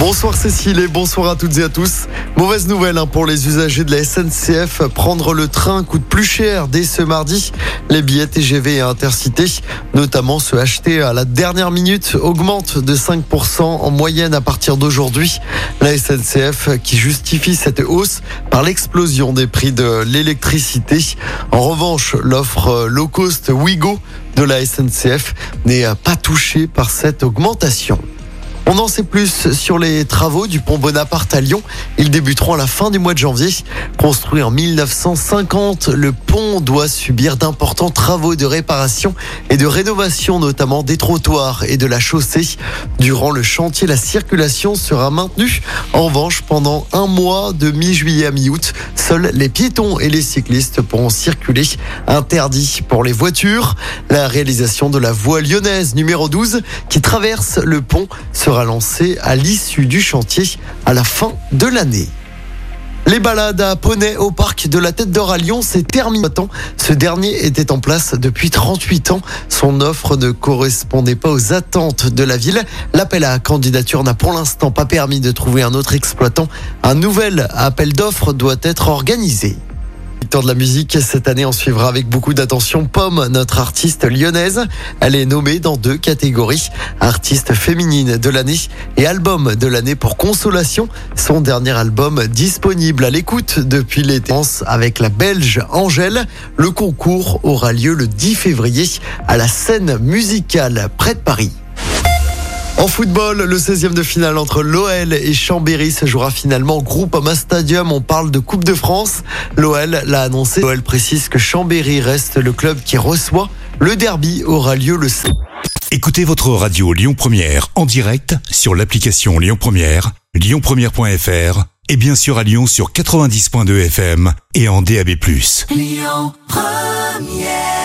Bonsoir Cécile et bonsoir à toutes et à tous. Mauvaise nouvelle hein, pour les usagers de la SNCF. Prendre le train coûte plus cher dès ce mardi. Les billets TGV et Intercité, notamment ceux achetés à la dernière minute, augmentent de 5% en moyenne à partir d'aujourd'hui. La SNCF qui justifie cette hausse par l'explosion des prix de l'électricité. En revanche, l'offre low cost Wigo de la SNCF n'est pas touchée par cette augmentation. On en sait plus sur les travaux du pont Bonaparte à Lyon. Ils débuteront à la fin du mois de janvier. Construit en 1950, le pont doit subir d'importants travaux de réparation et de rénovation, notamment des trottoirs et de la chaussée. Durant le chantier, la circulation sera maintenue. En revanche, pendant un mois, de mi-juillet à mi-août, seuls les piétons et les cyclistes pourront circuler. Interdit pour les voitures. La réalisation de la voie lyonnaise numéro 12 qui traverse le pont sera lancée à l'issue du chantier à la fin de l'année. Les balades à poney au parc de la Tête d'Or à Lyon, c'est terminé. Ce dernier était en place depuis 38 ans. Son offre ne correspondait pas aux attentes de la ville. L'appel à candidature n'a pour l'instant pas permis de trouver un autre exploitant. Un nouvel appel d'offres doit être organisé de la musique. Cette année, on suivra avec beaucoup d'attention Pomme, notre artiste lyonnaise. Elle est nommée dans deux catégories. Artiste féminine de l'année et album de l'année pour Consolation. Son dernier album disponible à l'écoute depuis l'été avec la Belge Angèle. Le concours aura lieu le 10 février à la scène musicale près de Paris. En football, le 16e de finale entre l'OL et Chambéry se jouera finalement au Groupama Stadium. On parle de Coupe de France. L'OL l'a annoncé. L'OL précise que Chambéry reste le club qui reçoit. Le derby aura lieu le 7. Écoutez votre radio Lyon Première en direct sur l'application Lyon Première, lyonpremière.fr et bien sûr à Lyon sur 90.2 FM et en DAB+. Lyon Première